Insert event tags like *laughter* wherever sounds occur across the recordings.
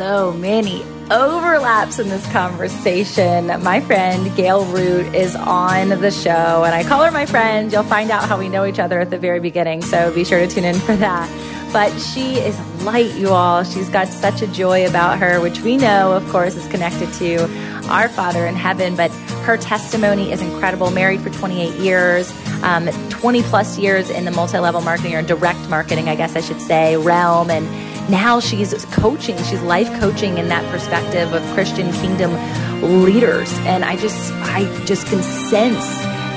so many overlaps in this conversation. My friend Gail Root is on the show, and I call her my friend. You'll find out how we know each other at the very beginning, so be sure to tune in for that. But she is light, you all. She's got such a joy about her, which we know, of course, is connected to our Father in heaven. But her testimony is incredible. Married for 28 years, um, 20 plus years in the multi level marketing or direct marketing, I guess I should say, realm. And now she's coaching, she's life coaching in that perspective of Christian kingdom leaders. And I just, I just can sense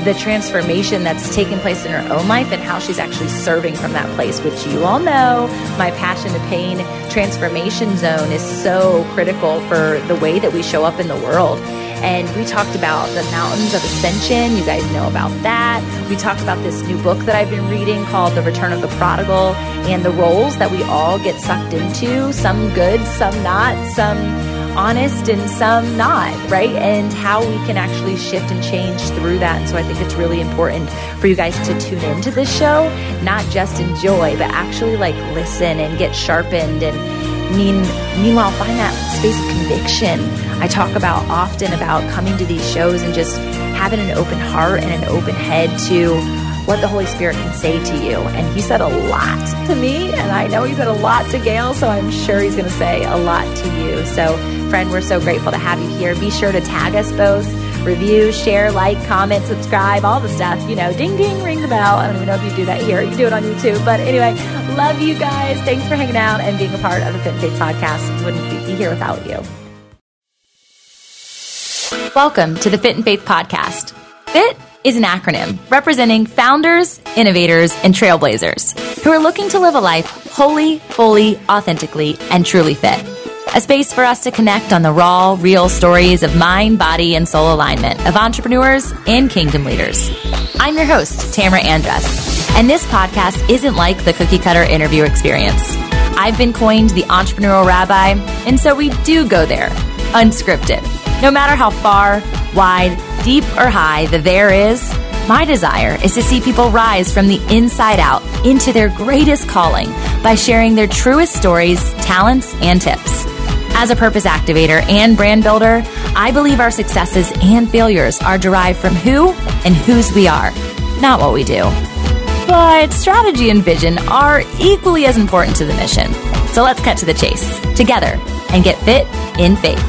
the transformation that's taken place in her own life and how she's actually serving from that place, which you all know my passion to pain transformation zone is so critical for the way that we show up in the world. And we talked about the mountains of ascension. You guys know about that. We talked about this new book that I've been reading called The Return of the Prodigal and the roles that we all get sucked into some good, some not, some honest and some not, right? And how we can actually shift and change through that. And so I think it's really important for you guys to tune into this show, not just enjoy, but actually like listen and get sharpened and mean meanwhile find that space of conviction i talk about often about coming to these shows and just having an open heart and an open head to what the Holy Spirit can say to you. And He said a lot to me, and I know He said a lot to Gail, so I'm sure He's going to say a lot to you. So, friend, we're so grateful to have you here. Be sure to tag us both, review, share, like, comment, subscribe, all the stuff. You know, ding, ding, ring the bell. I don't even know if you do that here. You do it on YouTube. But anyway, love you guys. Thanks for hanging out and being a part of the Fit in Faith podcast. Wouldn't be here without you. Welcome to the Fit in Faith podcast. Fit is an acronym representing founders, innovators, and trailblazers who are looking to live a life wholly, fully, authentically, and truly fit. A space for us to connect on the raw, real stories of mind, body, and soul alignment of entrepreneurs and kingdom leaders. I'm your host, Tamara Andress, and this podcast isn't like the cookie cutter interview experience. I've been coined the entrepreneurial rabbi, and so we do go there, unscripted. No matter how far, wide, deep, or high the there is, my desire is to see people rise from the inside out into their greatest calling by sharing their truest stories, talents, and tips. As a purpose activator and brand builder, I believe our successes and failures are derived from who and whose we are, not what we do. But strategy and vision are equally as important to the mission. So let's cut to the chase together and get fit in faith.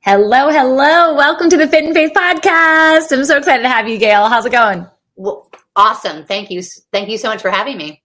Hello, hello. Welcome to the Fit in Faith podcast. I'm so excited to have you, Gail. How's it going? Well, awesome. Thank you. Thank you so much for having me.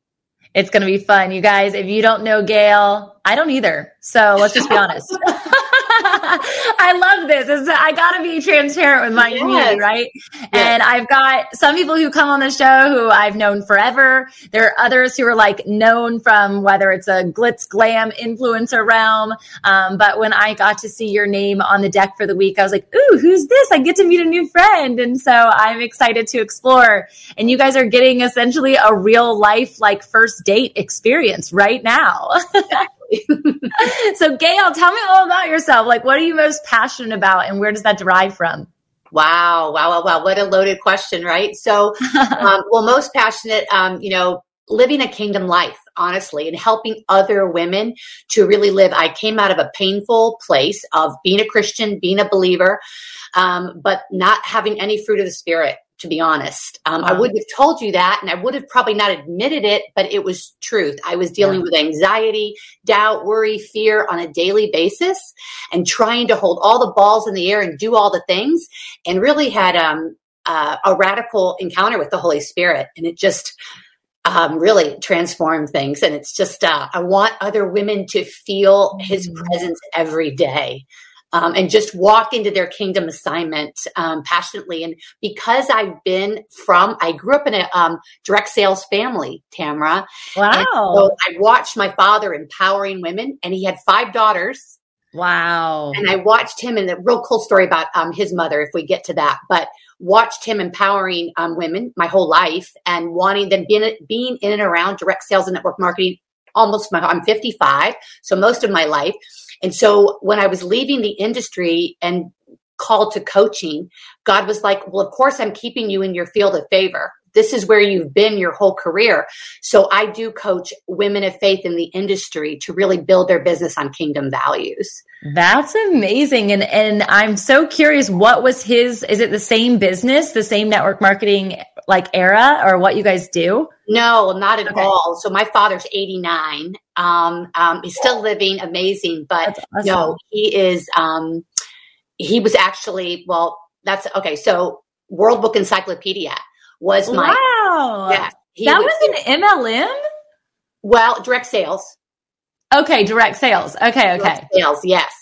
It's going to be fun. You guys, if you don't know Gail, I don't either. So let's just be honest. *laughs* *laughs* I love this. It's, I got to be transparent with my yes. community, right? Yes. And I've got some people who come on the show who I've known forever. There are others who are like known from whether it's a glitz glam influencer realm. Um, but when I got to see your name on the deck for the week, I was like, ooh, who's this? I get to meet a new friend. And so I'm excited to explore. And you guys are getting essentially a real life, like first date experience right now. *laughs* *laughs* so, Gail, tell me all about yourself. Like, what are you most passionate about, and where does that derive from? Wow, wow, wow, wow! What a loaded question, right? So, *laughs* um, well, most passionate, um, you know, living a kingdom life, honestly, and helping other women to really live. I came out of a painful place of being a Christian, being a believer, um, but not having any fruit of the spirit to be honest. Um, wow. I wouldn't have told you that, and I would have probably not admitted it, but it was truth. I was dealing yeah. with anxiety, doubt, worry, fear on a daily basis, and trying to hold all the balls in the air and do all the things, and really had um, uh, a radical encounter with the Holy Spirit, and it just um, really transformed things. And it's just uh, I want other women to feel His mm-hmm. presence every day um, and just walk into their kingdom assignment um, passionately. And because I've been from, I grew up in a um, direct sales family, Tamara. Wow. So I watched my father empowering women, and he had five daughters. Wow. And I watched him, and a real cool story about um, his mother, if we get to that. But watched him empowering um, women my whole life and wanting them being, being in and around direct sales and network marketing almost my, I'm 55, so most of my life. And so when I was leaving the industry and called to coaching, God was like, well, of course I'm keeping you in your field of favor. this is where you've been your whole career. So I do coach women of faith in the industry to really build their business on kingdom values. That's amazing. And and I'm so curious what was his is it the same business, the same network marketing like era or what you guys do? No, not at okay. all. So my father's 89. Um, um, he's still living, amazing, but awesome. no, he is um he was actually well, that's okay. So World Book Encyclopedia was my wow. Yeah, that was, was an MLM. Well, direct sales. Okay, direct sales. Okay, okay. Direct sales, yes.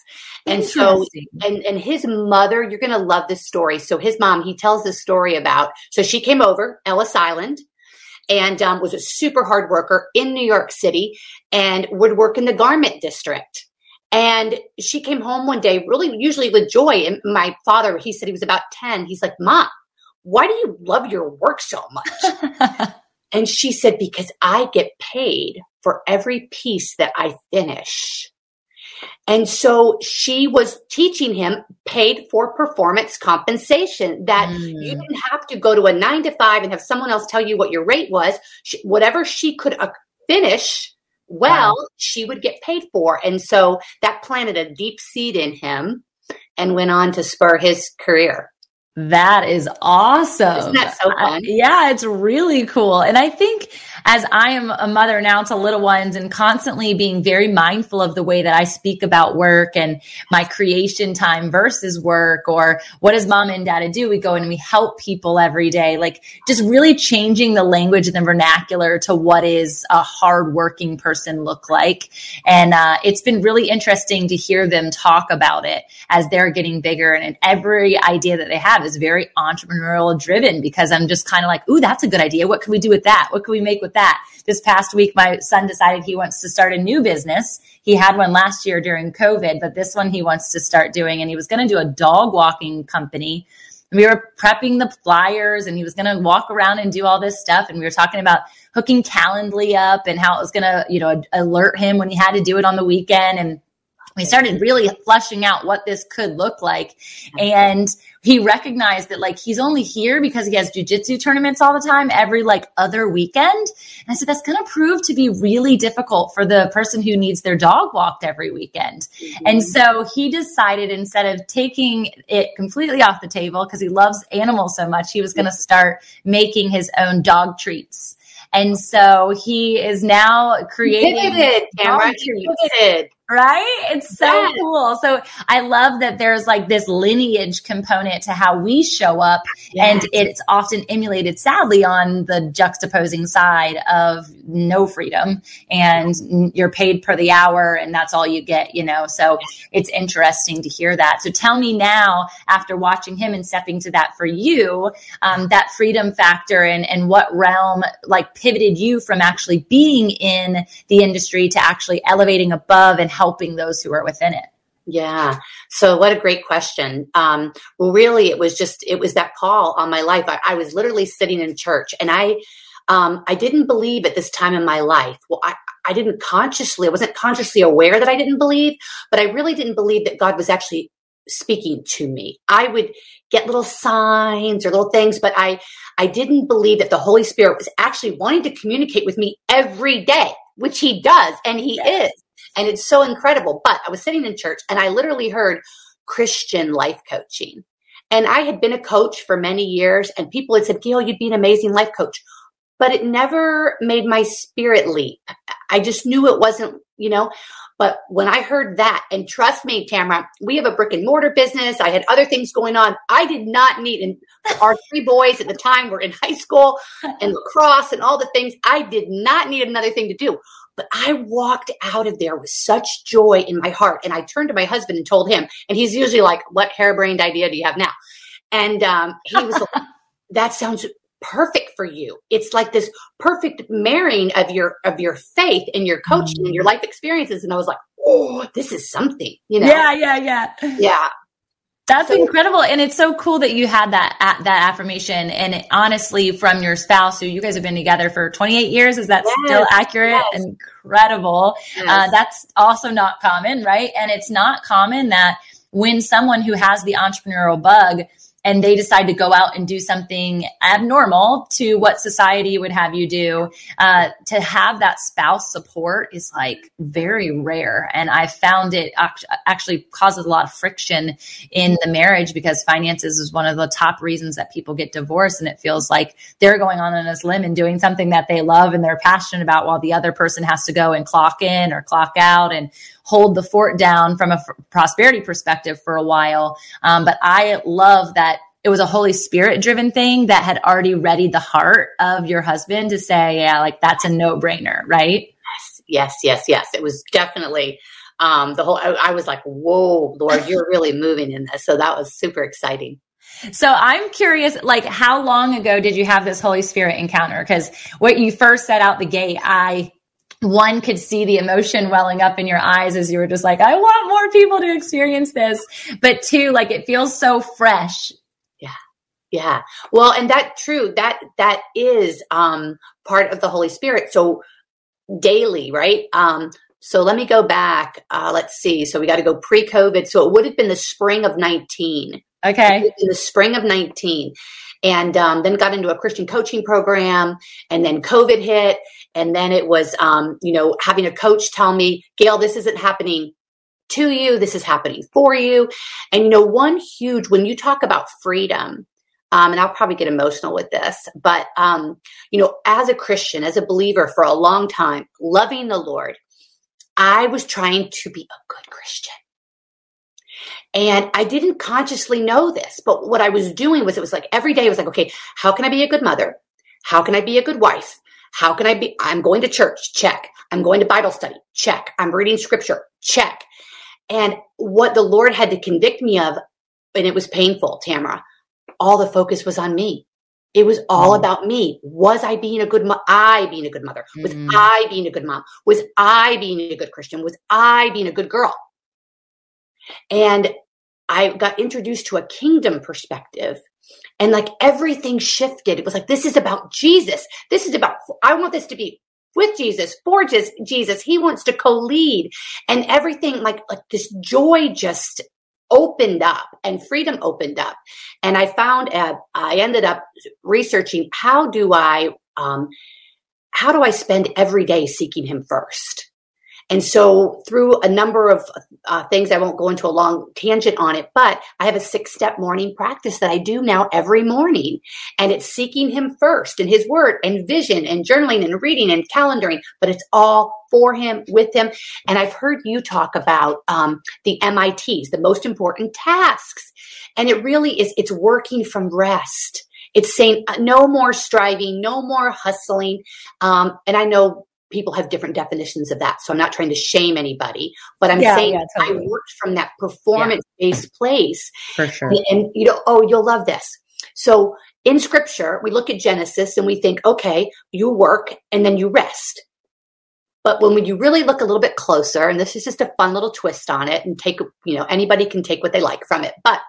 And so, and, and his mother, you're going to love this story. So his mom, he tells this story about, so she came over, Ellis Island, and um, was a super hard worker in New York City and would work in the garment district. And she came home one day, really usually with joy. And my father, he said he was about 10. He's like, Mom, why do you love your work so much? *laughs* and she said, Because I get paid for every piece that I finish. And so she was teaching him paid for performance compensation that mm. you didn't have to go to a nine to five and have someone else tell you what your rate was. She, whatever she could uh, finish well, wow. she would get paid for. And so that planted a deep seed in him and went on to spur his career. That is awesome. Isn't that so fun? yeah, it's really cool. And I think as I am a mother now to little ones and constantly being very mindful of the way that I speak about work and my creation time versus work or what does mom and dad do? We go and we help people every day. Like just really changing the language and the vernacular to what is a hardworking person look like. And uh, it's been really interesting to hear them talk about it as they're getting bigger and every idea that they have is very entrepreneurial driven because I'm just kind of like, ooh, that's a good idea. What can we do with that? What can we make with that? This past week, my son decided he wants to start a new business. He had one last year during COVID, but this one he wants to start doing. And he was going to do a dog walking company. And we were prepping the flyers and he was going to walk around and do all this stuff. And we were talking about hooking Calendly up and how it was going to, you know, alert him when he had to do it on the weekend. And we started really flushing out what this could look like. And he recognized that like he's only here because he has jujitsu tournaments all the time every like other weekend. And I said, that's going to prove to be really difficult for the person who needs their dog walked every weekend. Mm-hmm. And so he decided instead of taking it completely off the table because he loves animals so much, he was going to start making his own dog treats. And so he is now creating. Pivoted. Pivoted right? It's so yes. cool. So I love that there's like this lineage component to how we show up, yes. and it's often emulated, sadly, on the juxtaposing side of no freedom and you're paid per the hour and that's all you get, you know? So it's interesting to hear that. So tell me now, after watching him and stepping to that for you, um, that freedom factor and, and what realm like pivoted you from actually being in the industry to actually elevating above and helping those who are within it? Yeah. So what a great question. Um, well, really, it was just, it was that call on my life. I, I was literally sitting in church and I, um, I didn't believe at this time in my life. Well, I, I didn't consciously, I wasn't consciously aware that I didn't believe, but I really didn't believe that God was actually speaking to me. I would get little signs or little things, but I, I didn't believe that the Holy Spirit was actually wanting to communicate with me every day, which he does, and he yes. is. And it's so incredible. But I was sitting in church and I literally heard Christian life coaching. And I had been a coach for many years, and people had said, Gail, you'd be an amazing life coach. But it never made my spirit leap. I just knew it wasn't, you know. But when I heard that, and trust me, Tamara, we have a brick and mortar business. I had other things going on. I did not need, and our three boys at the time were in high school and lacrosse and all the things. I did not need another thing to do. But I walked out of there with such joy in my heart. And I turned to my husband and told him, and he's usually like, What harebrained idea do you have now? And um, he was like, *laughs* That sounds perfect for you. It's like this perfect marrying of your of your faith and your coaching and your life experiences. And I was like, oh, this is something, you know? Yeah, yeah, yeah. Yeah. That's so, incredible. And it's so cool that you had that that affirmation. And it, honestly, from your spouse, who you guys have been together for 28 years, is that yes, still accurate? Yes. Incredible. Yes. Uh, that's also not common, right? And it's not common that when someone who has the entrepreneurial bug and they decide to go out and do something abnormal to what society would have you do, uh, to have that spouse support is like very rare. And I found it actually causes a lot of friction in the marriage because finances is one of the top reasons that people get divorced. And it feels like they're going on on this limb and doing something that they love and they're passionate about while the other person has to go and clock in or clock out and hold the fort down from a f- prosperity perspective for a while. Um, but I love that it was a Holy Spirit driven thing that had already readied the heart of your husband to say, yeah, like that's a no brainer, right? Yes, yes, yes, yes. It was definitely um, the whole, I, I was like, whoa, Lord, you're *laughs* really moving in this. So that was super exciting. So I'm curious, like, how long ago did you have this Holy Spirit encounter? Because what you first set out the gate, I one could see the emotion welling up in your eyes as you were just like, I want more people to experience this. But two, like it feels so fresh. Yeah. Yeah. Well, and that true, that that is um part of the Holy Spirit. So daily, right? Um, so let me go back. Uh, let's see. So we got to go pre-COVID. So it would have been the spring of 19. Okay. In the spring of 19 and um, then got into a Christian coaching program. And then COVID hit. And then it was, um, you know, having a coach tell me, Gail, this isn't happening to you. This is happening for you. And, you know, one huge, when you talk about freedom, um, and I'll probably get emotional with this, but, um, you know, as a Christian, as a believer for a long time, loving the Lord, I was trying to be a good Christian. And I didn't consciously know this, but what I was doing was it was like every day I was like, okay, how can I be a good mother? How can I be a good wife? How can I be? I'm going to church. Check. I'm going to Bible study. Check. I'm reading scripture. Check. And what the Lord had to convict me of, and it was painful, Tamara, all the focus was on me. It was all mm. about me. Was I being a good mom? I being a good mother? Was mm. I being a good mom? Was I being a good Christian? Was I being a good girl? And I got introduced to a kingdom perspective and like everything shifted. It was like, this is about Jesus. This is about, I want this to be with Jesus, for Jesus. He wants to co-lead and everything like, like this joy just opened up and freedom opened up. And I found, uh, I ended up researching how do I, um, how do I spend every day seeking him first? And so, through a number of uh, things, I won't go into a long tangent on it, but I have a six step morning practice that I do now every morning. And it's seeking Him first and His Word and vision and journaling and reading and calendaring, but it's all for Him, with Him. And I've heard you talk about um, the MITs, the most important tasks. And it really is, it's working from rest. It's saying no more striving, no more hustling. Um, and I know people have different definitions of that. So I'm not trying to shame anybody, but I'm yeah, saying yeah, totally. I worked from that performance based yeah. place. For sure. And, and, you know, oh, you'll love this. So in scripture, we look at Genesis and we think, okay, you work and then you rest. But when you really look a little bit closer, and this is just a fun little twist on it, and take, you know, anybody can take what they like from it. But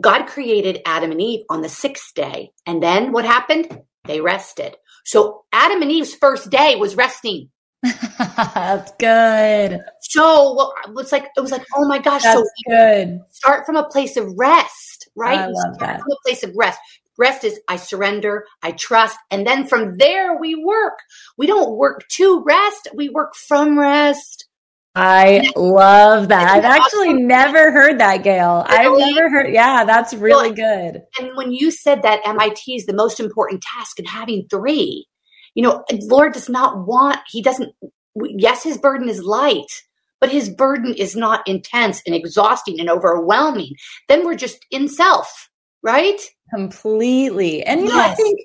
God created Adam and Eve on the sixth day. And then what happened? They rested. So Adam and Eve's first day was resting. *laughs* That's good. So well, it was like it was like, oh my gosh, That's so good. Start from a place of rest, right? I love start that. from a place of rest. Rest is I surrender, I trust, and then from there we work. We don't work to rest, we work from rest. I love that. I've actually awesome? never heard that, Gail. Really? I've never heard. Yeah, that's really well, good. And when you said that MIT is the most important task and having three, you know, Lord does not want, he doesn't, yes, his burden is light, but his burden is not intense and exhausting and overwhelming. Then we're just in self, right? Completely. And you yes. know, I think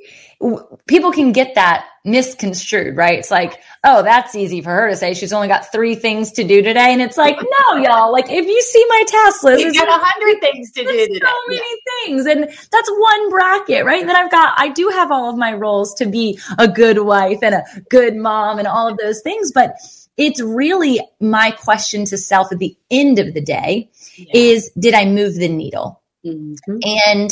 people can get that misconstrued, right? It's like, oh, that's easy for her to say. She's only got three things to do today. And it's like, *laughs* no, y'all, like if you see my task list, you got a hundred things to do today. So many yeah. things. And that's one bracket, right? And then I've got, I do have all of my roles to be a good wife and a good mom and all of those things. But it's really my question to self at the end of the day yeah. is, did I move the needle? Mm-hmm. And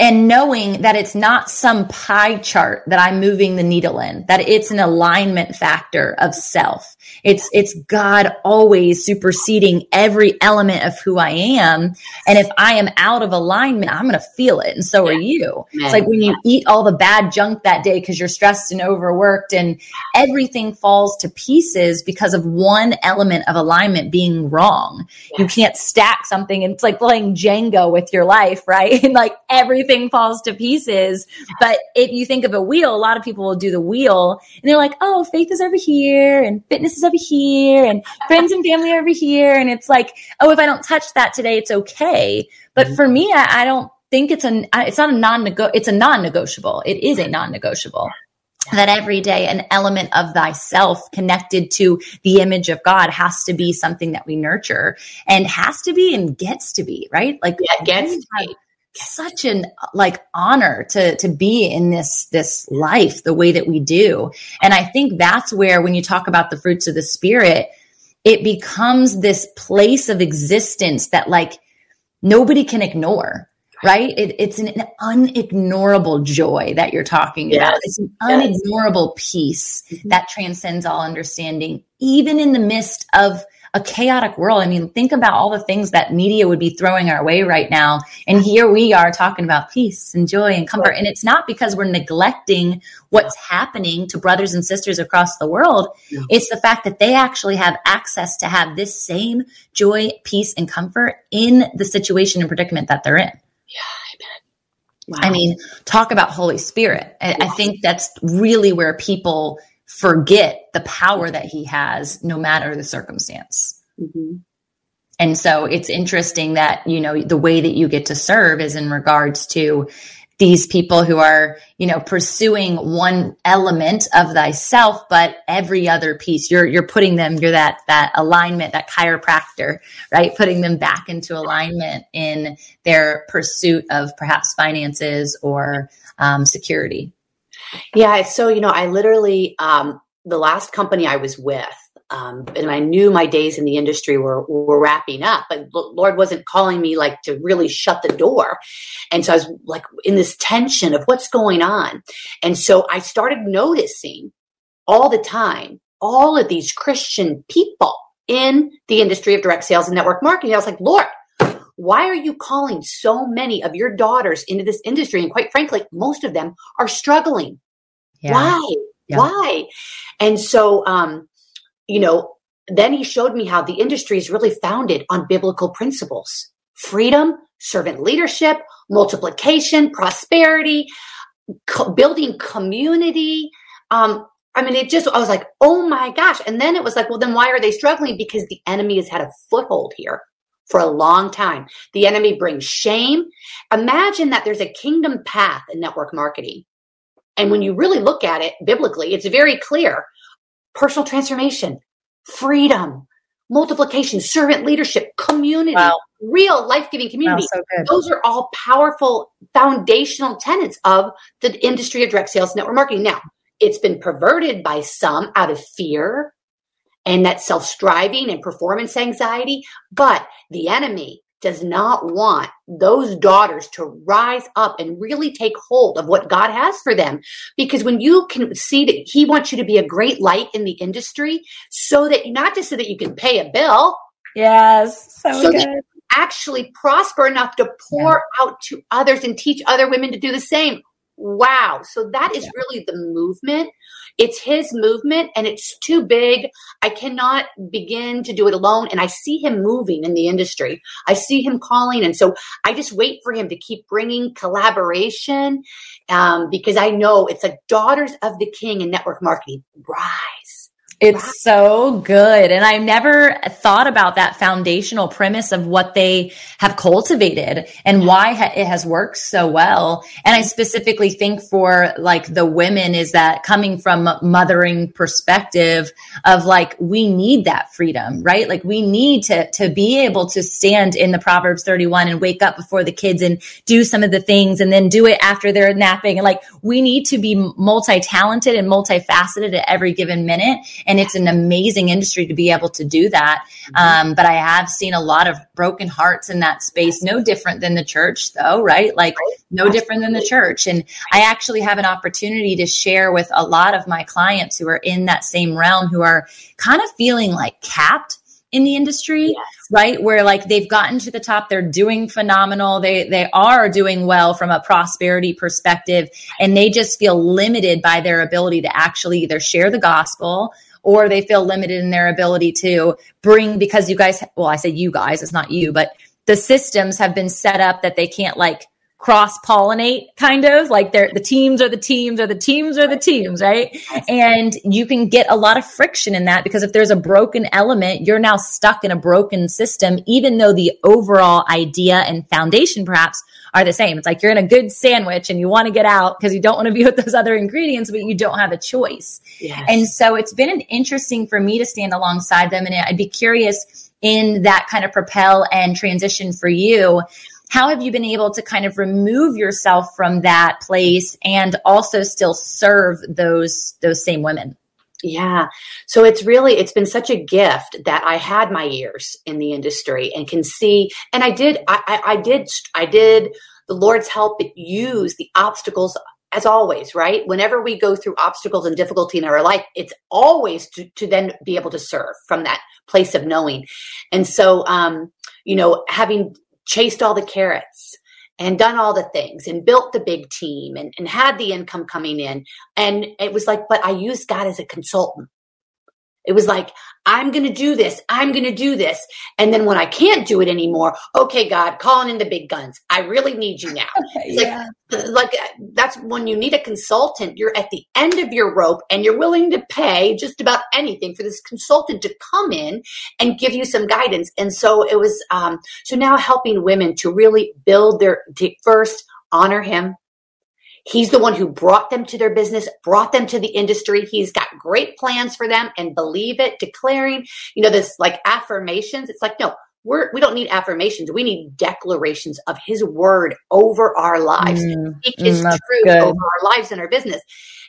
and knowing that it's not some pie chart that I'm moving the needle in, that it's an alignment factor of self. It's, it's God always superseding every element of who I am. And if I am out of alignment, I'm going to feel it. And so are you. It's like when you eat all the bad junk that day because you're stressed and overworked and everything falls to pieces because of one element of alignment being wrong. You can't stack something. And it's like playing Jenga with your life, right? *laughs* And like everything falls to pieces. But if you think of a wheel, a lot of people will do the wheel and they're like, oh, faith is over here and fitness is over here and friends and family are over here. And it's like, oh, if I don't touch that today, it's okay. But mm-hmm. for me, I, I don't think it's a, it's not a non it's a non-negotiable. It is a non-negotiable that every day an element of thyself connected to the image of God has to be something that we nurture and has to be and gets to be, right? Like yeah, gets to be such an like honor to to be in this this life the way that we do and i think that's where when you talk about the fruits of the spirit it becomes this place of existence that like nobody can ignore right it, it's an, an, unignorable joy that you're talking yes. about it's an unignorable peace mm-hmm. that transcends all understanding even in the midst of a chaotic world. I mean, think about all the things that media would be throwing our way right now. And here we are talking about peace and joy and comfort. And it's not because we're neglecting what's happening to brothers and sisters across the world. Yeah. It's the fact that they actually have access to have this same joy, peace, and comfort in the situation and predicament that they're in. Yeah, I bet. Wow. I mean, talk about Holy Spirit. I, I, think that's really where people forget the power that he has no matter the circumstance. Mm-hmm. And so it's interesting that, you know, the way that you get to serve is in regards to these people who are, you know, pursuing one element of thyself, but every other piece, you're, you're putting them, you're that, that alignment, that chiropractor, right? Putting them back into alignment in their pursuit of perhaps finances or um, security. Yeah. So, you know, I literally, um, the last company I was with, um, and I knew my days in the industry were, were wrapping up, but Lord wasn't calling me like to really shut the door. And so I was like in this tension of what's going on. And so I started noticing all the time, all of these Christian people in the industry of direct sales and network marketing. I was like, Lord, why are you calling so many of your daughters into this industry? And quite frankly, most of them are struggling. Yeah. Why? Yeah. Why? And so, um, you know, then he showed me how the industry is really founded on biblical principles freedom, servant leadership, multiplication, prosperity, co- building community. Um, I mean, it just, I was like, oh my gosh. And then it was like, well, then why are they struggling? Because the enemy has had a foothold here for a long time. The enemy brings shame. Imagine that there's a kingdom path in network marketing. And when you really look at it biblically, it's very clear personal transformation, freedom, multiplication, servant leadership, community, wow. real life giving community. So Those are all powerful foundational tenets of the industry of direct sales network marketing. Now, it's been perverted by some out of fear and that self striving and performance anxiety. But the enemy does not want those daughters to rise up and really take hold of what God has for them. Because when you can see that He wants you to be a great light in the industry, so that not just so that you can pay a bill. Yes, so, so good. actually prosper enough to pour yeah. out to others and teach other women to do the same. Wow. So that is really the movement it's his movement and it's too big. I cannot begin to do it alone. And I see him moving in the industry. I see him calling. And so I just wait for him to keep bringing collaboration um, because I know it's like daughters of the king in network marketing. Rise it's so good. And I never thought about that foundational premise of what they have cultivated and why it has worked so well. And I specifically think for like the women is that coming from mothering perspective of like, we need that freedom, right? Like we need to, to be able to stand in the Proverbs 31 and wake up before the kids and do some of the things and then do it after they're napping. And like we need to be multi-talented and multifaceted at every given minute and it's an amazing industry to be able to do that. Um, but I have seen a lot of broken hearts in that space, no different than the church, though, right? Like, no different than the church. And I actually have an opportunity to share with a lot of my clients who are in that same realm who are kind of feeling like capped in the industry, yes. right? Where like they've gotten to the top, they're doing phenomenal. They they are doing well from a prosperity perspective and they just feel limited by their ability to actually either share the gospel or they feel limited in their ability to bring because you guys well, I say you guys, it's not you, but the systems have been set up that they can't like cross pollinate kind of like they're the teams are the teams or the teams are the teams right? And you can get a lot of friction in that because if there's a broken element you're now stuck in a broken system even though the overall idea and foundation perhaps are the same. It's like you're in a good sandwich and you want to get out because you don't want to be *laughs* with those other ingredients but you don't have a choice. Yes. and so it's been an interesting for me to stand alongside them and i'd be curious in that kind of propel and transition for you. How have you been able to kind of remove yourself from that place and also still serve those those same women yeah. So it's really, it's been such a gift that I had my years in the industry and can see, and I did, I, I, I did, I did the Lord's help use the obstacles as always, right? Whenever we go through obstacles and difficulty in our life, it's always to, to then be able to serve from that place of knowing. And so, um, you know, having chased all the carrots and done all the things and built the big team and, and had the income coming in. And it was like, but I used God as a consultant. It was like, I'm going to do this. I'm going to do this. And then when I can't do it anymore, okay, God, calling in the big guns. I really need you now. *laughs* yeah. Like, like that's when you need a consultant, you're at the end of your rope and you're willing to pay just about anything for this consultant to come in and give you some guidance. And so it was, um, so now helping women to really build their, to first honor him, He's the one who brought them to their business, brought them to the industry. He's got great plans for them and believe it, declaring, you know, this like affirmations. It's like, no, we're, we don't need affirmations. We need declarations of his word over our lives. Mm, Speak his mm, truth good. over our lives and our business.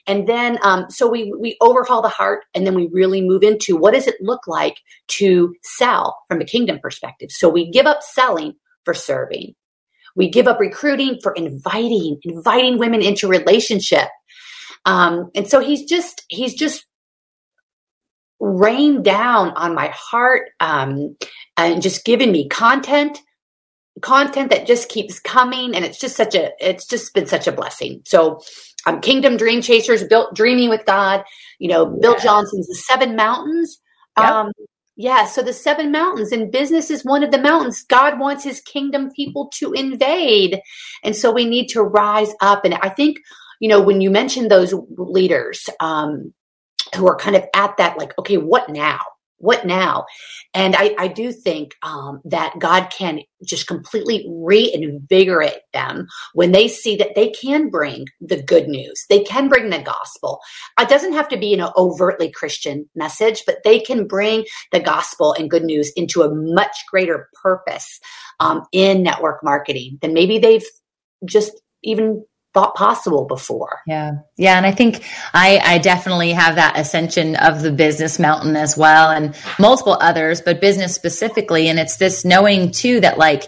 And then, um, so we, we overhaul the heart and then we really move into what does it look like to sell from a kingdom perspective? So we give up selling for serving. We give up recruiting for inviting, inviting women into relationship. Um, and so he's just, he's just rained down on my heart um, and just given me content content that just keeps coming and it's just such a it's just been such a blessing so um, kingdom dream chasers built dreaming with god you know bill johnson's the seven mountains yep. um, yeah, so the seven mountains and business is one of the mountains. God wants his kingdom people to invade. And so we need to rise up. And I think, you know, when you mentioned those leaders um, who are kind of at that, like, okay, what now? What now? And I, I do think um, that God can just completely reinvigorate them when they see that they can bring the good news. They can bring the gospel. It doesn't have to be an overtly Christian message, but they can bring the gospel and good news into a much greater purpose um, in network marketing than maybe they've just even thought possible before. Yeah. Yeah. And I think I, I definitely have that ascension of the business mountain as well and multiple others, but business specifically. And it's this knowing too that like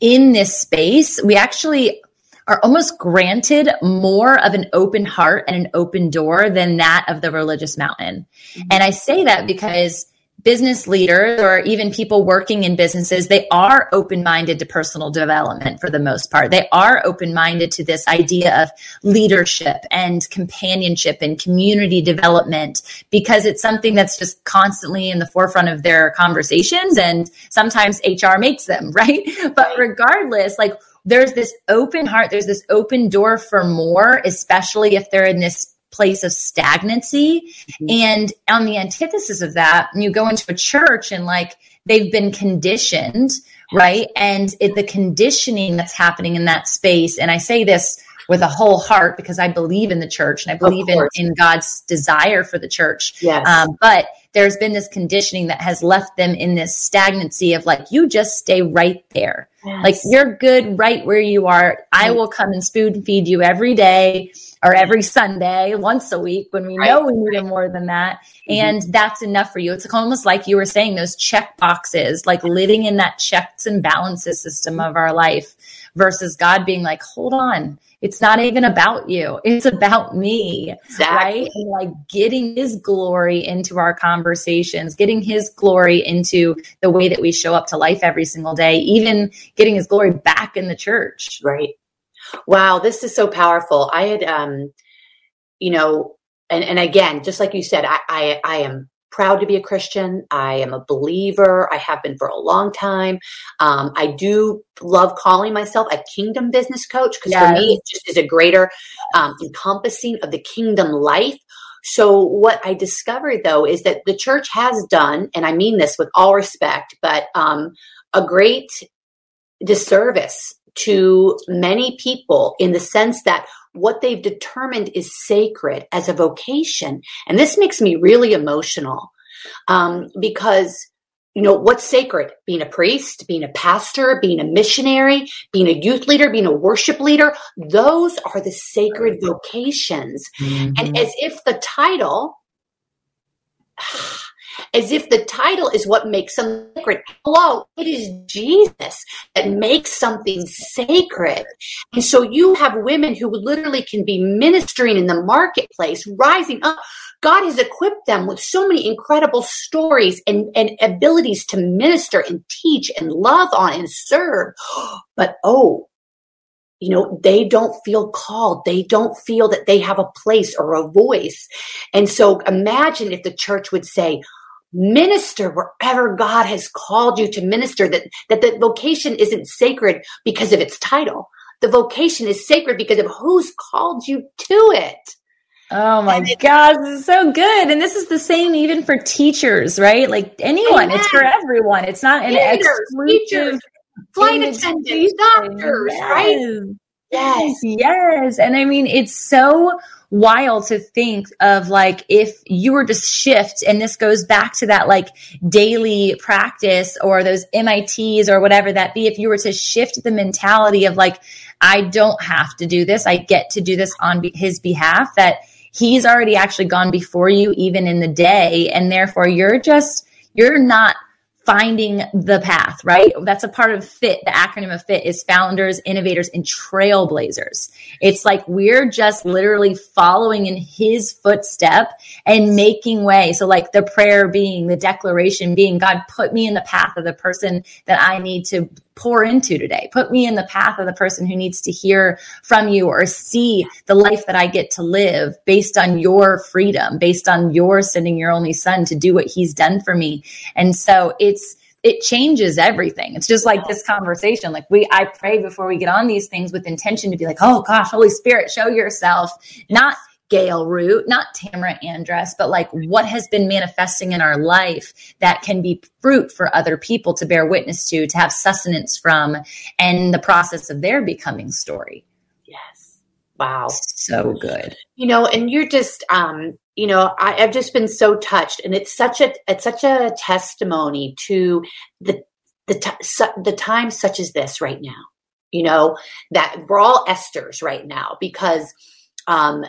in this space, we actually are almost granted more of an open heart and an open door than that of the religious mountain. Mm-hmm. And I say that because business leaders or even people working in businesses, they are open minded to personal development for the most part. They are open minded to this idea of leadership and companionship and community development because it's something that's just constantly in the forefront of their conversations. And sometimes HR makes them, *laughs* right? But regardless, like, there's this open heart, there's this open door for more, especially if they're in this place of stagnancy. Mm-hmm. And on the antithesis of that, you go into a church and like they've been conditioned, right? And it, the conditioning that's happening in that space. And I say this with a whole heart because I believe in the church and I believe in, in God's desire for the church. Yes. Um, but there's been this conditioning that has left them in this stagnancy of like, you just stay right there. Yes. Like you're good right where you are. I will come and spoon feed you every day or every Sunday, once a week when we right. know we need it more than that. Mm-hmm. And that's enough for you. It's almost like you were saying those check boxes, like living in that checks and balances system of our life versus God being like, hold on, it's not even about you. It's about me. Exactly. Right. And like getting his glory into our conversations, getting his glory into the way that we show up to life every single day, even getting his glory back in the church. Right. Wow. This is so powerful. I had, um, you know, and, and again, just like you said, I, I, I am proud to be a Christian. I am a believer. I have been for a long time. Um, I do love calling myself a kingdom business coach because yes. for me, it just is a greater um, encompassing of the kingdom life. So, what I discovered though is that the church has done, and I mean this with all respect, but um, a great disservice to many people in the sense that what they've determined is sacred as a vocation. And this makes me really emotional um, because, you know, what's sacred? Being a priest, being a pastor, being a missionary, being a youth leader, being a worship leader. Those are the sacred vocations. Mm-hmm. And as if the title, as if the title is what makes something sacred. Hello, it is Jesus that makes something sacred. And so you have women who literally can be ministering in the marketplace, rising up. God has equipped them with so many incredible stories and, and abilities to minister and teach and love on and serve. But oh, you know, they don't feel called. They don't feel that they have a place or a voice. And so imagine if the church would say, minister wherever God has called you to minister, that, that the vocation isn't sacred because of its title. The vocation is sacred because of who's called you to it. Oh my God, this is so good. And this is the same even for teachers, right? Like anyone, Amen. it's for everyone. It's not an exclusive teachers, flight attendants, doctors, yes. right? Yes. Yes. And I mean, it's so wild to think of like if you were to shift and this goes back to that like daily practice or those MITs or whatever that be if you were to shift the mentality of like I don't have to do this I get to do this on his behalf that he's already actually gone before you even in the day and therefore you're just you're not finding the path, right? That's a part of FIT. The acronym of FIT is founders, innovators, and trailblazers. It's like we're just literally following in his footstep and making way. So like the prayer being, the declaration being, God, put me in the path of the person that I need to pour into today. Put me in the path of the person who needs to hear from you or see the life that I get to live based on your freedom, based on your sending your only son to do what he's done for me. And so it's, it changes everything. It's just like this conversation. Like we, I pray before we get on these things with intention to be like, oh gosh, Holy Spirit, show yourself. Not Gail Root, not Tamara Andress, but like what has been manifesting in our life that can be fruit for other people to bear witness to, to have sustenance from, and the process of their becoming story. Yes. Wow. So good. You know, and you're just, um, you know, I, I've just been so touched, and it's such a, it's such a testimony to the, the, t- su- the time such as this right now. You know that we're all Esther's right now because um,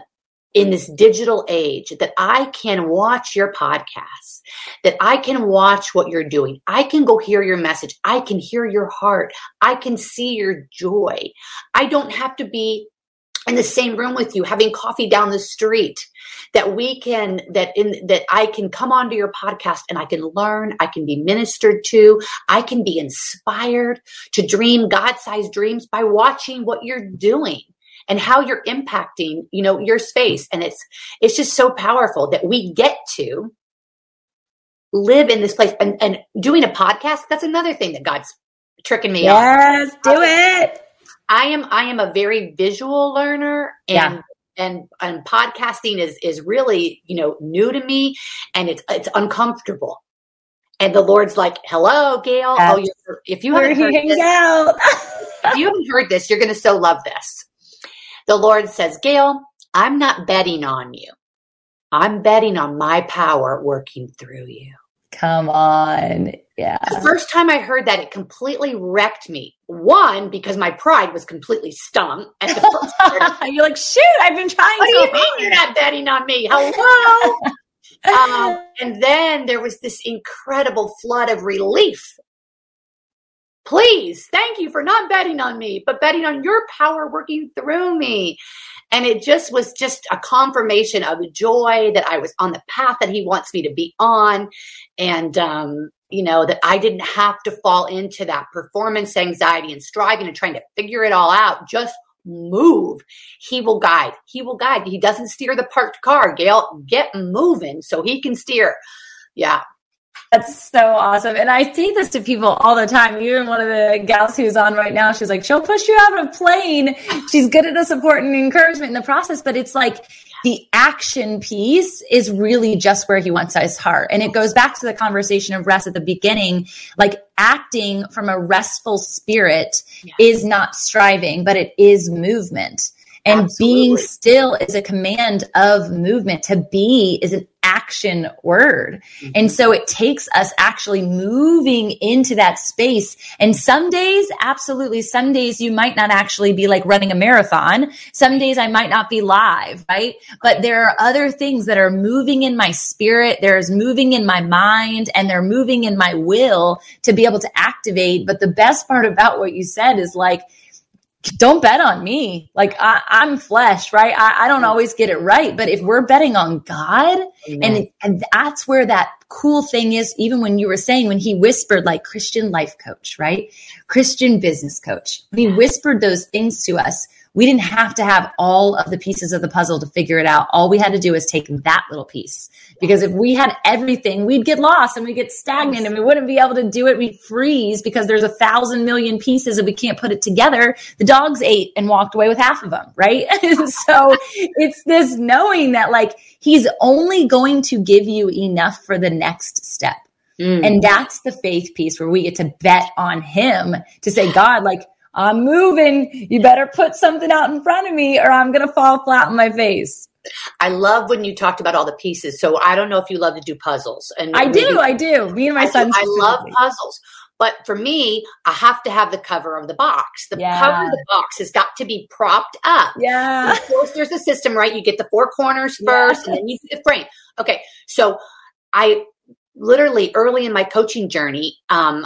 in this digital age that I can watch your podcasts, that I can watch what you're doing. I can go hear your message. I can hear your heart. I can see your joy. I don't have to be in the same room with you having coffee down the street that we can that in that I can come onto your podcast and I can learn, I can be ministered to, I can be inspired to dream God-sized dreams by watching what you're doing and how you're impacting, you know, your space. And it's, it's just so powerful that we get to live in this place and, and doing a podcast. That's another thing that God's tricking me yes, Yes, do it. I am, I am a very visual learner and yeah and and podcasting is is really you know new to me and it's it's uncomfortable and the lord's like hello gail oh if you haven't heard this, *laughs* if you haven't heard this you're going to so love this The Lord says, Gail, I'm not betting on you. I'm betting on my power working through you. Come on. Yeah. The first time I heard that, it completely wrecked me. One, because my pride was completely stung at the first. *laughs* You're like, shoot, I've been trying what so do you mean you're not betting on me? Hello? *laughs* um, and then there was this incredible flood of relief. Please, thank you for not betting on me, but betting on your power working through me. And it just was just a confirmation of joy that I was on the path that he wants me to be on. And, um, you know, that I didn't have to fall into that performance anxiety and striving and trying to figure it all out. Just move. He will guide. He will guide. He doesn't steer the parked car. Gail, get moving so he can steer. Yeah. That's so awesome. And I say this to people all the time. Even one of the gals who's on right now, she's like, she'll push you out of a plane. She's good at the support and encouragement in the process, but it's like the action piece is really just where he wants his heart. And it goes back to the conversation of rest at the beginning. Like acting from a restful spirit yeah. is not striving, but it is movement. And Absolutely. being still is a command of movement. To be is an action word. Mm-hmm. And so it takes us actually moving into that space. And some days, absolutely, some days you might not actually be like running a marathon. Some days I might not be live, right? But there are other things that are moving in my spirit. There's moving in my mind and they're moving in my will to be able to activate. But the best part about what you said is like, don't bet on me. Like I, am flesh, right? I, I, don't mm. always get it right, but if we're betting on God, and and that's where that cool thing is. Even when you were saying when he whispered like Christian life coach, right? Christian business coach. When he whispered those things to us, we didn't have to have all of the pieces of the puzzle to figure it out. All we had to do was take that little piece. Because if we had everything, we'd get lost and we'd get stagnant and we wouldn't be able to do it. We'd freeze because there's a thousand million pieces and we can't put it together. The dogs ate and walked away with half of them, right? *laughs* so it's this knowing that like he's only going to give you enough for the next step. Mm. And that's the faith piece where we get to bet on him to say, God, like, I'm moving. You better put something out in front of me or I'm going to fall flat on my face. I love when you talked about all the pieces. So I don't know if you love to do puzzles. And I do, I do. Me and my son. I love puzzles. But for me, I have to have the cover of the box. The yeah. cover of the box has got to be propped up. Yeah. of course, there's a system, right? You get the four corners first, yeah. and then you get the frame. Okay. So I literally early in my coaching journey, um,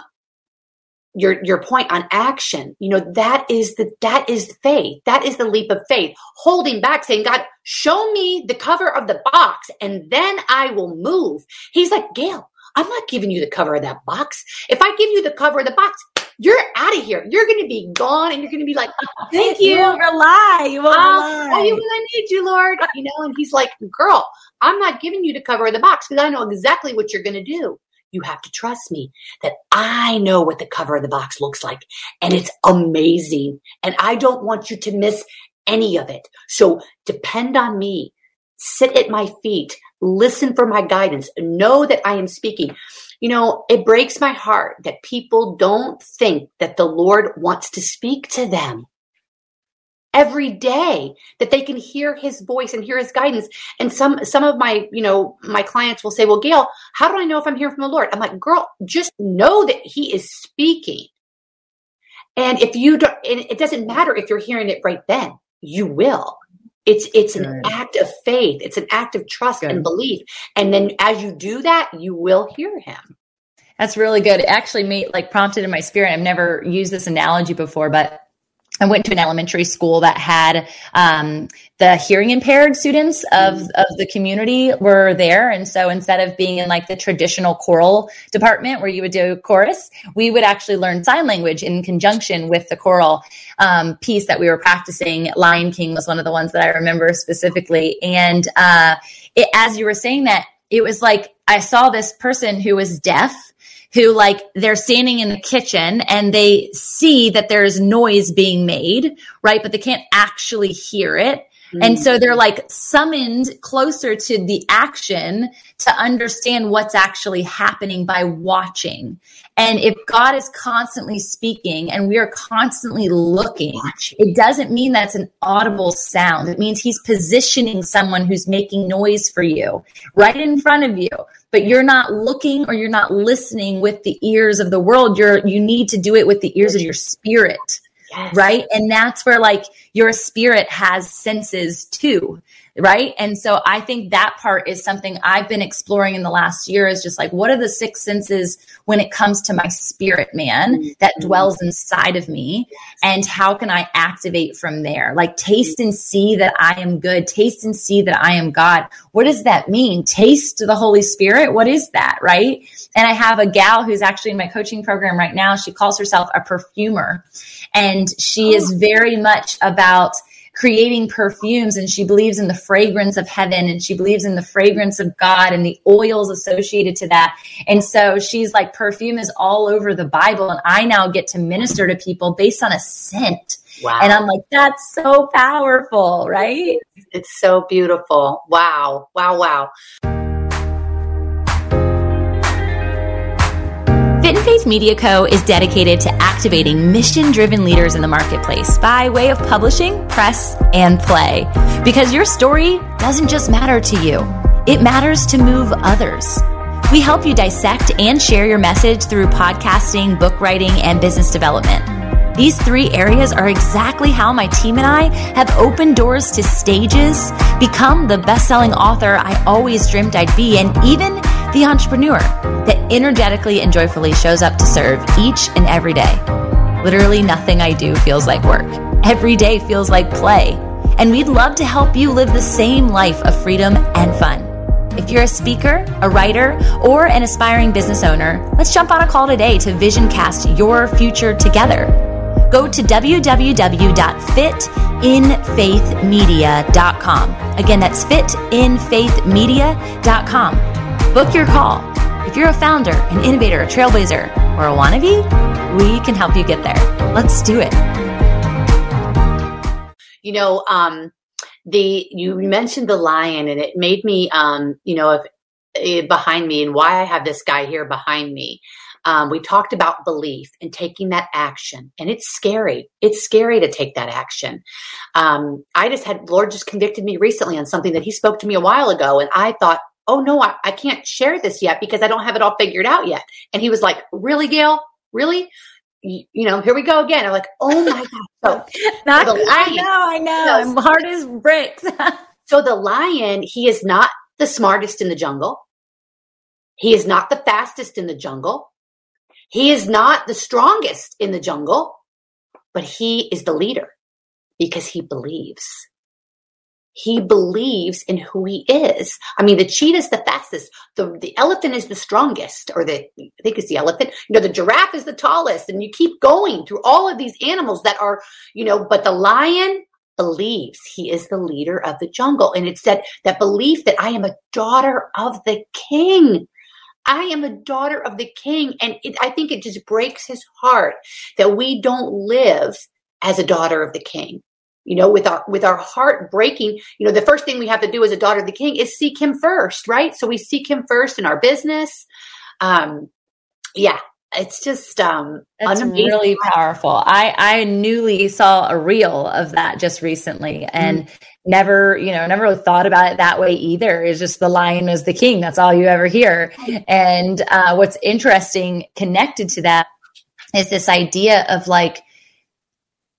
your your point on action you know that is the that is faith that is the leap of faith holding back saying god show me the cover of the box and then i will move he's like gail i'm not giving you the cover of that box if i give you the cover of the box you're out of here. You're going to be gone, and you're going to be like, *laughs* "Thank you." You won't rely. You won't rely. Oh, you I need you, Lord. You know, and He's like, "Girl, I'm not giving you the cover of the box because I know exactly what you're going to do you have to trust me that I know what the cover of the box looks like and it's amazing. And I don't want you to miss any of it. So depend on me. Sit at my feet. Listen for my guidance. Know that I am speaking. You know, it breaks my heart that people don't think that the Lord wants to speak to them every day that they can hear his voice and hear his guidance. And some some of my you know my clients will say well gail how do i know if i'm hearing from the lord? I'm like girl just know that he is speaking. And if you don't and it doesn't matter if you're hearing it right then you will. It's it's an act of faith. It's an act of trust Good. and belief. And then as you do that you will hear him. That's really good. It actually made like prompted in my spirit. I've never used this analogy before but I went to an elementary school that had um, the hearing impaired students of, mm. of the community were there. And so instead of being in like the traditional choral department where you would do chorus, we would actually learn sign language in conjunction with the choral um, piece that we were practicing. Lion King was one of the ones that I remember specifically. And uh, it, as you were saying that, it was like I saw this person who was deaf who like they're standing in the kitchen and they see that there's noise being made, right? But they can't actually hear it. Mm-hmm. And so they're like summoned closer to the action to understand what's actually happening by watching. And if God is constantly speaking and we are constantly looking, it doesn't mean that's an audible sound. It means he's positioning someone who's making noise for you right in front of you. But you're not looking or you're not listening with the ears of the world. You're you need to do it with the ears of your spirit. Yes. Right. And that's where like your spirit has senses too right? And so I think that part is something I've been exploring in the last year is just like, what are the six senses when it comes to my spirit man that mm-hmm. dwells inside of me? And how can I activate from there? Like, taste and see that I am good, taste and see that I am God. What does that mean? Taste the Holy Spirit? What is that, right? And I have a gal who's actually in my coaching program right now. She calls herself a perfumer, and she is oh. very much about creating perfumes and she believes in the fragrance of heaven and she believes in the fragrance of God and the oils associated to that. And so she's like, perfume is all over the Bible. And I now get to minister to people based on a scent. Wow. And I'm like, that's so powerful, right? It's so beautiful. Wow. Wow. Wow. Fit in Faith Media Co. is dedicated to activating mission driven leaders in the marketplace by way of publishing, press, and play. Because your story doesn't just matter to you, it matters to move others. We help you dissect and share your message through podcasting, book writing, and business development. These three areas are exactly how my team and I have opened doors to stages, become the best selling author I always dreamed I'd be, and even the entrepreneur that energetically and joyfully shows up to serve each and every day. Literally nothing I do feels like work. Every day feels like play. And we'd love to help you live the same life of freedom and fun. If you're a speaker, a writer, or an aspiring business owner, let's jump on a call today to vision cast your future together. Go to www.fitinfaithmedia.com. Again, that's fitinfaithmedia.com Book your call. If you're a founder, an innovator, a trailblazer, or a wannabe, we can help you get there. Let's do it. You know, um, the you mentioned the lion, and it made me, um, you know, if, if, behind me, and why I have this guy here behind me. Um, we talked about belief and taking that action, and it's scary. It's scary to take that action. Um, I just had Lord just convicted me recently on something that He spoke to me a while ago, and I thought, oh no, I, I can't share this yet because I don't have it all figured out yet. And he was like, really, Gail? Really? You, know, here we go again. I'm like, oh my God. So, *laughs* Not, so *laughs* I know, I know. I'm hard as bricks. *laughs* so the lion, he is not the smartest in the jungle. He is not the fastest in the jungle. He is not the strongest in the jungle, but he is the leader because he believes he believes in who he is. I mean, the cheetah is the fastest. The, the elephant is the strongest, or the, I think it's the elephant. You know, the giraffe is the tallest. And you keep going through all of these animals that are, you know, but the lion believes he is the leader of the jungle. And it's that, that belief that I am a daughter of the king. I am a daughter of the king. And it, I think it just breaks his heart that we don't live as a daughter of the king you know with our with our heart breaking you know the first thing we have to do as a daughter of the king is seek him first right so we seek him first in our business um yeah it's just um it's really powerful i i newly saw a reel of that just recently and mm-hmm. Never you know never really thought about it that way either it's just the lion is the king that's all you ever hear and uh what's interesting connected to that is this idea of like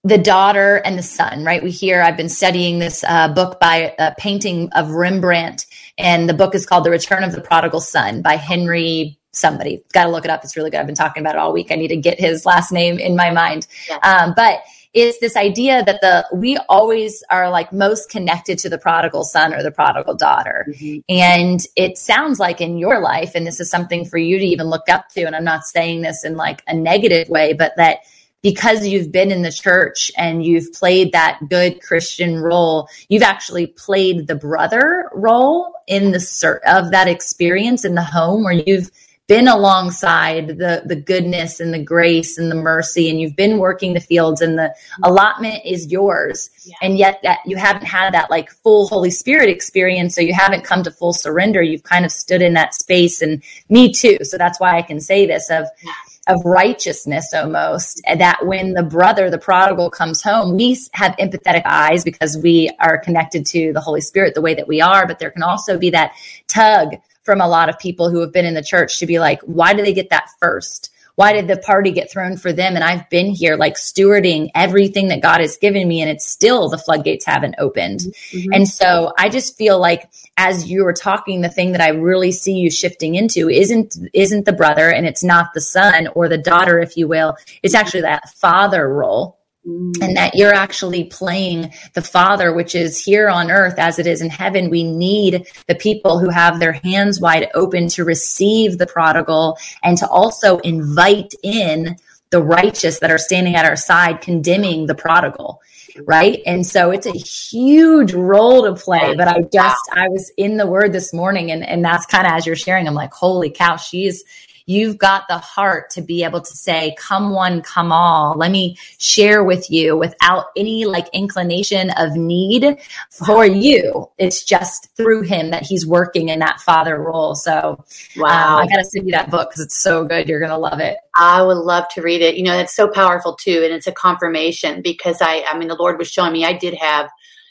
the daughter and the son, right? We hear, I've been studying this uh, book by a painting of Rembrandt, and the book is called The Return of the Prodigal Son by Henry somebody. Got to look it up. It's really good. I've been talking about it all week. I need to get his last name in my mind. Yeah. Um, but it's this idea that the we always are like most connected to the prodigal son or the prodigal daughter. Mm-hmm. And it sounds like in your life, and this is something for you to even look up to, and I'm not saying this in like a negative way, but that because you've been in the church and you've played that good Christian role, you've actually played the brother role in the of that experience in the home where you've been alongside the the goodness and the grace and the mercy and you've been working the fields and the allotment is yours. Yeah. and yet that you haven't had that like full holy spirit experience so you haven't come to full surrender. You've kind of stood in that space and me too. So that's why i can say this of yeah. of righteousness almost that when the brother the prodigal comes home we have empathetic eyes because we are connected to the holy spirit the way that we are but there can also be that tug from a lot of people who have been in the church to be like, why do they get that first? Why did the party get thrown for them? And I've been here like stewarding everything that God has given me, and it's still the floodgates haven't opened. Mm-hmm. And so I just feel like as you were talking, the thing that I really see you shifting into isn't isn't the brother and it's not the son or the daughter, if you will. It's actually that father role Mm. and that you're actually playing the Father, which is here on earth as it is in heaven. We need the people who have their hands wide open to receive the prodigal and to also invite in the righteous that are standing at our side, condemning the prodigal. Right. And so it's a huge role to play. But I just, I was in the word this morning and, and that's kind of as you're sharing, I'm like, holy cow, she's, You've got the heart to be able to say, come one, come all. Let me share with you without any like inclination of need for you. It's just through him that he's working in that father role. So wow. Um, I got to send you that book because it's so good. You're going to love it. I would love to read it. You know, it's so powerful too. And it's a confirmation because I, I mean, the Lord was showing me I did have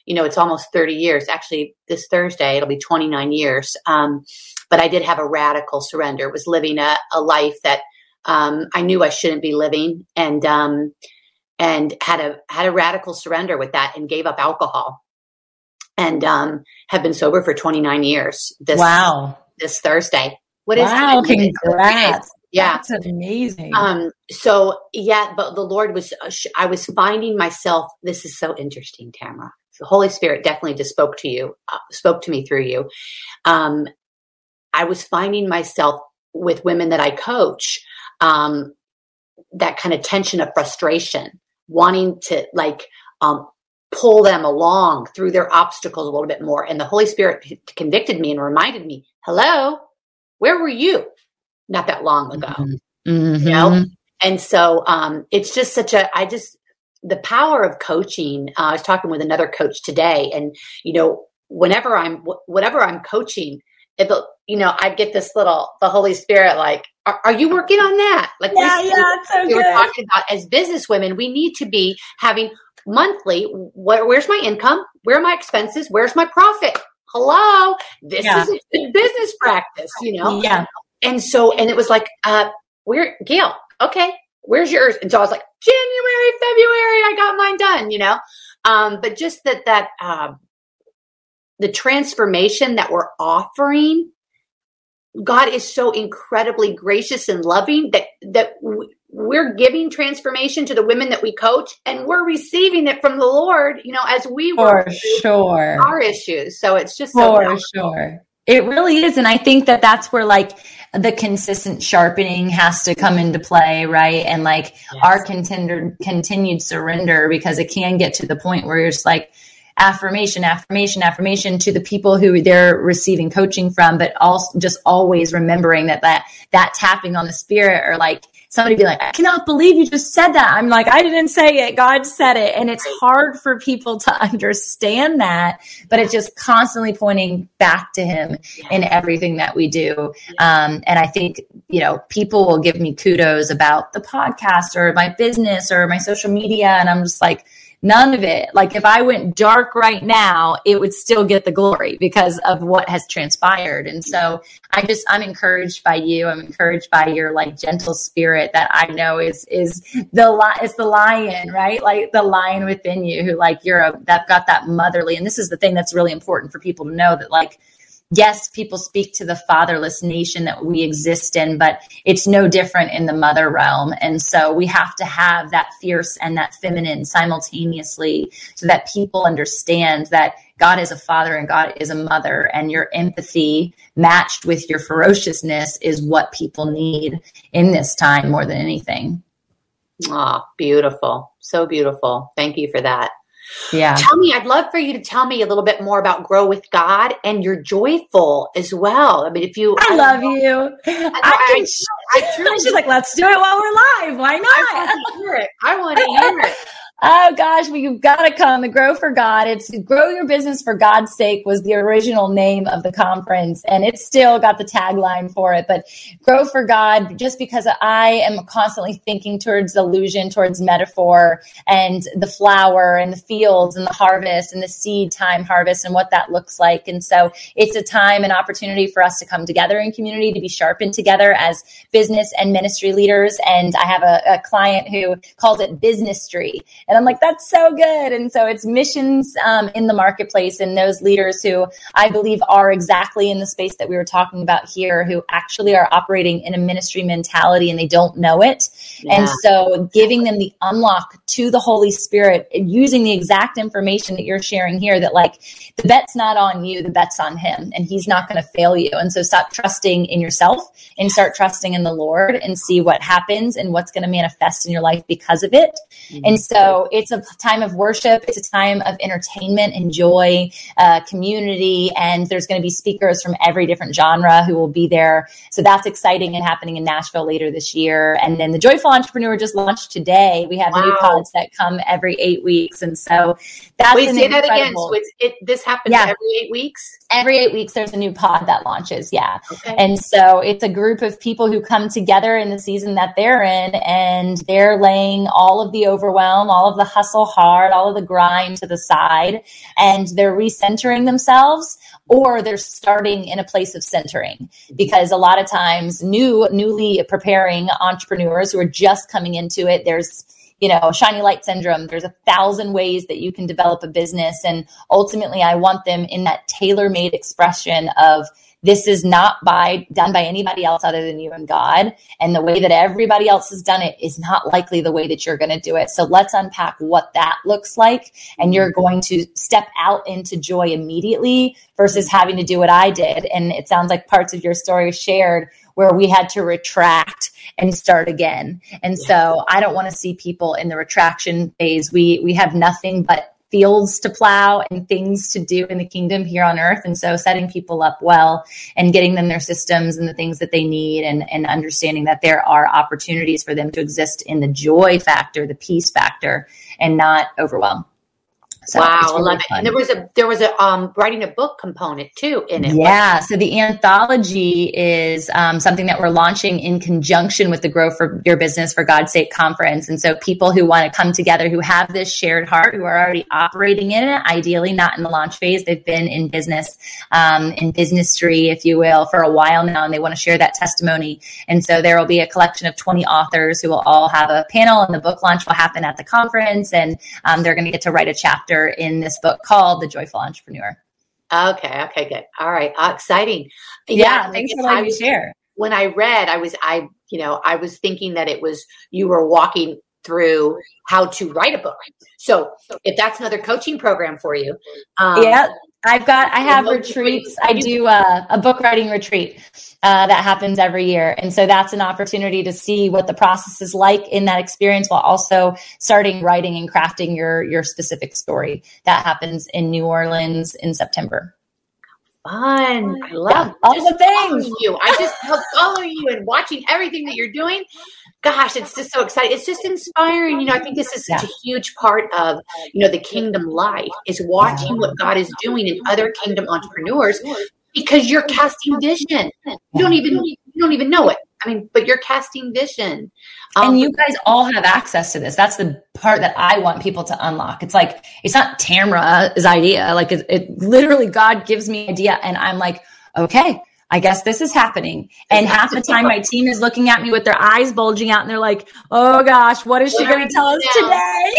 you know, it's almost 30 years. Actually, this Thursday, it'll be 29 years. Um, but I did have a radical surrender. Was living a, a life that um, I knew I shouldn't be living, and um, and had a had a radical surrender with that, and gave up alcohol, and um, have been sober for 29 years. This wow, this Thursday. What is wow? Congrats. Yeah, that's amazing. Um, so yeah, but the Lord was, uh, I was finding myself. This is so interesting, Tamara. The Holy Spirit definitely just spoke to you, uh, spoke to me through you. Um, I was finding myself with women that I coach, um, that kind of tension of frustration, wanting to like um, pull them along through their obstacles a little bit more. And the Holy Spirit convicted me and reminded me, hello, where were you not that long ago? Mm-hmm. You know? And so um, it's just such a, I just, the power of coaching. Uh, I was talking with another coach today, and, you know, whenever I'm, whatever I'm coaching, it, you know, I'd get this little, the Holy Spirit, like, are, are you working on that? Like, yeah, we, yeah, so we were talking about as business women, we need to be having monthly. Where, where's my income? Where are my expenses? Where's my profit? Hello, this yeah. is a business practice, you know. Yeah. And so, and it was like, uh, where, Gail? Okay, where's yours? And so I was like, January, February, I got mine done, you know. Um, but just that that uh, the transformation that we're offering God is so incredibly gracious and loving that that we're giving transformation to the women that we coach, and we're receiving it from the Lord. You know, as we for sure our issues. So it's just for so sure. It really is, and I think that that's where like the consistent sharpening has to come into play, right? And like yes. our contender continued surrender because it can get to the point where you're just like affirmation, affirmation, affirmation to the people who they're receiving coaching from, but also just always remembering that that that tapping on the spirit or like somebody be like, I cannot believe you just said that. I'm like, I didn't say it. God said it. And it's hard for people to understand that, but it's just constantly pointing back to him in everything that we do. Um, and I think, you know, people will give me kudos about the podcast or my business or my social media. And I'm just like, None of it. Like if I went dark right now, it would still get the glory because of what has transpired. And so I just, I'm encouraged by you. I'm encouraged by your like gentle spirit that I know is, is the, li- it's the lion, right? Like the lion within you who like you're a, that got that motherly. And this is the thing that's really important for people to know that like, yes, people speak to the fatherless nation that we exist in, but it's no different in the mother realm. And so we have to have that fierce and that feminine simultaneously so that people understand that God is a father and God is a mother, and your empathy matched with your ferociousness is what people need in this time more than anything. Ah, oh, beautiful. So beautiful. Thank you for that. Yeah. Tell me, I'd love for you to tell me a little bit more about Grow with God and you're joyful as well. I mean, if you, I, I love know, you. I, I, can, I, *laughs* truly, she's like, let's do it while we're live. Why not? I want to hear it. I want to hear it. Oh gosh, well, you've got to come. The Grow for God. It's Grow Your Business for God's Sake was the original name of the conference, and it's still got the tagline for it. But Grow for God, just because I am constantly thinking towards allusion, towards metaphor, and the flower, and the fields, and the harvest, and the seed time harvest, and what that looks like. And so it's a time and opportunity for us to come together in community, to be sharpened together as business and ministry leaders. And I have a, a client who calls it business street and I'm like, that's so good. And so it's missions um, in the marketplace and those leaders who I believe are exactly in the space that we were talking about here, who actually are operating in a ministry mentality and they don't know it. Yeah. And so giving them the unlock to the Holy Spirit, using the exact information that you're sharing here that like the bet's not on you, the bet's on him and he's not going to fail you. And so stop trusting in yourself and start trusting in the Lord and see what happens and what's going to manifest in your life because of it. Mm-hmm. And so it's a time of worship. It's a time of entertainment and joy, uh, community. And there's going to be speakers from every different genre who will be there. So that's exciting and happening in Nashville later this year. And then the Joyful Entrepreneur just launched today. We have wow. new pods that come every eight weeks. And so that's Wait, say that again. So it's, it, this happens yeah. every eight weeks? Every eight weeks, there's a new pod that launches. Yeah. Okay. And so it's a group of people who come together in the season that they're in and they're laying all of the overwhelm, all of the hustle hard, all of the grind to the side, and they're recentering themselves or they're starting in a place of centering. Because a lot of times new newly preparing entrepreneurs who are just coming into it there's you know shiny light syndrome. There's a thousand ways that you can develop a business. And ultimately i want them in that tailor-made expression of this is not by done by anybody else other than you and God. And the way that everybody else has done it is not likely the way that you're going to do it. So let's unpack what that looks like. And you're going to step out into joy immediately versus having to do what I did. And it sounds like parts of your story shared where we had to retract and start again. And so I don't want to see people in the retraction phase. We we have nothing but fields to plow and things to do in the kingdom here on earth. And so setting people up well and getting them their systems and the things that they need and, and understanding that there are opportunities for them to exist in the joy factor, the peace factor, and not overwhelm. So wow, really I love it. And there was a there was a um, writing a book component too in it. Yeah. So the anthology is um, something that we're launching in conjunction with the Grow for Your Business for God's Sake conference. And so people who want to come together who have this shared heart, who are already operating in it, ideally not in the launch phase, they've been in business, um, in businessry, if you will, for a while now, and they want to share that testimony. And so there will be a collection of 20 authors who will all have a panel, and the book launch will happen at the conference, and um, they're going to get to write a chapter chapter in this book called The Joyful Entrepreneur. Okay. Okay. Good. All right. Uh, exciting. Yeah. yeah thanks for letting me share. When I read, I was, I, you know, I was thinking that it was, you were walking through how to write a book. So if that's another coaching program for you. Um, yeah. I've got, I have retreats. I do a, a book writing retreat uh, that happens every year. And so that's an opportunity to see what the process is like in that experience while also starting writing and crafting your, your specific story. That happens in New Orleans in September. Fun. I love yeah, all the things. You. I just *laughs* love following you and watching everything that you're doing. Gosh, it's just so exciting. It's just inspiring. You know, I think this is such yeah. a huge part of, you know, the kingdom life is watching what God is doing in other kingdom entrepreneurs because you're casting vision. You don't even you don't even know it. I mean, but you're casting vision. Um, and you guys all have access to this. That's the part that I want people to unlock. It's like it's not Tamra's idea. Like it, it literally God gives me idea, and I'm like, okay, I guess this is happening. And half the time my team is looking at me with their eyes bulging out and they're like, oh gosh, what is she going to tell us today?